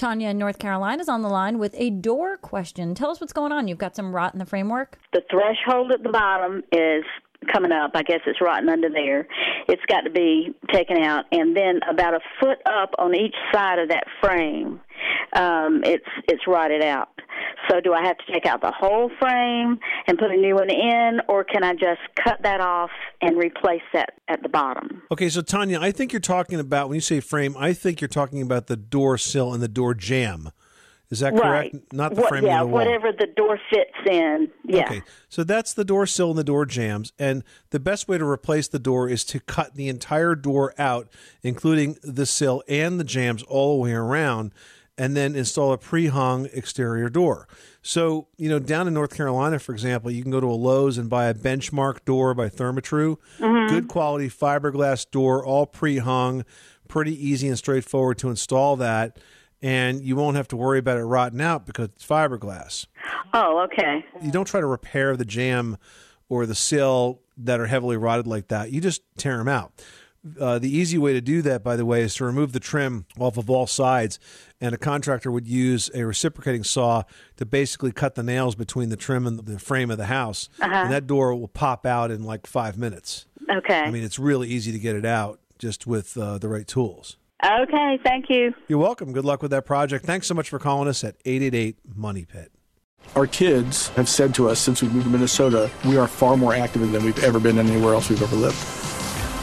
Tanya in North Carolina is on the line with a door question. Tell us what's going on. You've got some rot in the framework? The threshold at the bottom is coming up. I guess it's rotten under there. It's got to be taken out, and then about a foot up on each side of that frame, um, it's it's rotted out. So do I have to take out the whole frame and put a new one in, or can I just cut that off and replace that at the bottom? Okay, so Tanya, I think you're talking about when you say frame, I think you're talking about the door sill and the door jamb. Is that correct? Right. Not the What- frame yeah, of the wall. whatever the door fits in. Yeah. Okay, so that's the door sill and the door jambs. And the best way to replace the door is to cut the entire door out, including the sill and the jambs all the way around, and then install a pre hung exterior door. So, you know, down in North Carolina, for example, you can go to a Lowe's and buy a benchmark door by Therma-Tru. Mhm. Good quality fiberglass door, all pre hung, pretty easy and straightforward to install that. And you won't have to worry about it rotting out because it's fiberglass Oh, okay. you don't try to repair the jamb or the sill that are heavily rotted like that. You just tear them out. Uh, the easy way to do that, by the way, is to remove the trim off of all sides, and a contractor would use a reciprocating saw to basically cut the nails between the trim and the frame of the house, Uh-huh. and that door will pop out in like five minutes. Okay. I mean, it's really easy to get it out just with uh, the right tools. Okay. Thank you. You're welcome. Good luck with that project. Thanks so much for calling us at 888 Money Pit. Our kids have said to us since we moved to Minnesota, we are far more active than we've ever been anywhere else we've ever lived.